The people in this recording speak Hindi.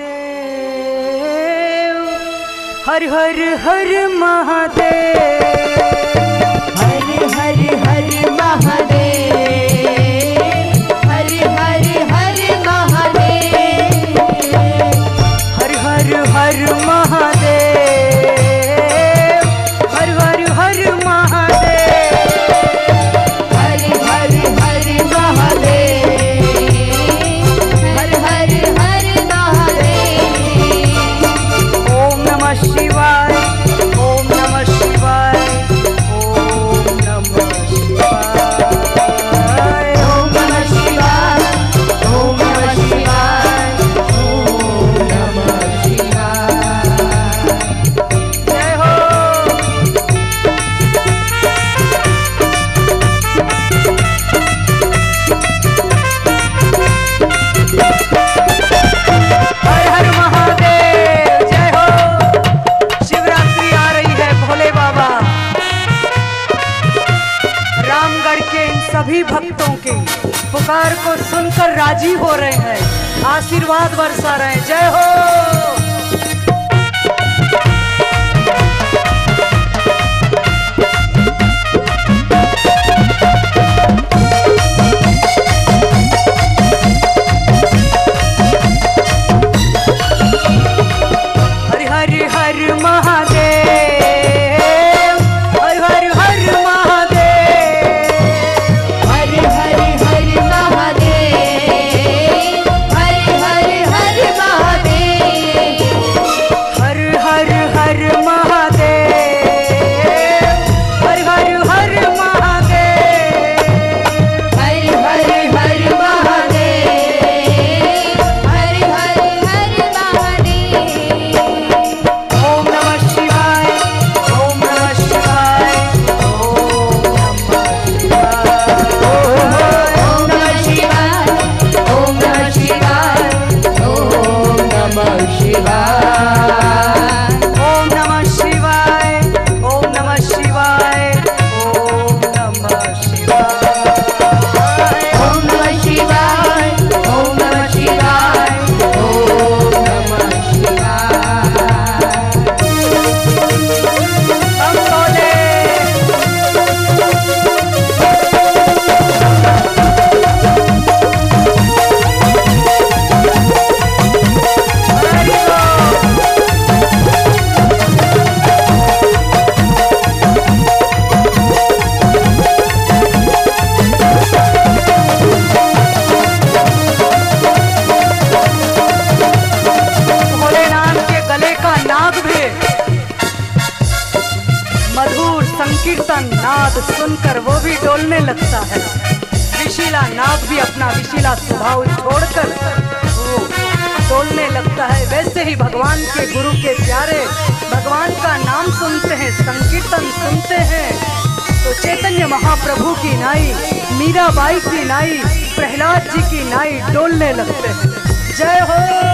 महादेव हर हर हर महादेव। हर हर हर महादेव। राज़ी हो रहे हैं। आशीर्वाद बरसा रहे हैं। जय हो! संकीर्तन, नाद सुनकर वो भी डोलने लगता है। विशीला नाद भी अपना विशिला स्वभाव छोड़कर वो डोलने लगता है। वैसे ही भगवान के गुरु के प्यारे भगवान का नाम सुनते हैं, संकीर्तन सुनते हैं। तो चैतन्य महाप्रभु की नाई, मीराबाई की नाई, प्रहलाद जी की नाई डोलने लगते हैं। जय हो!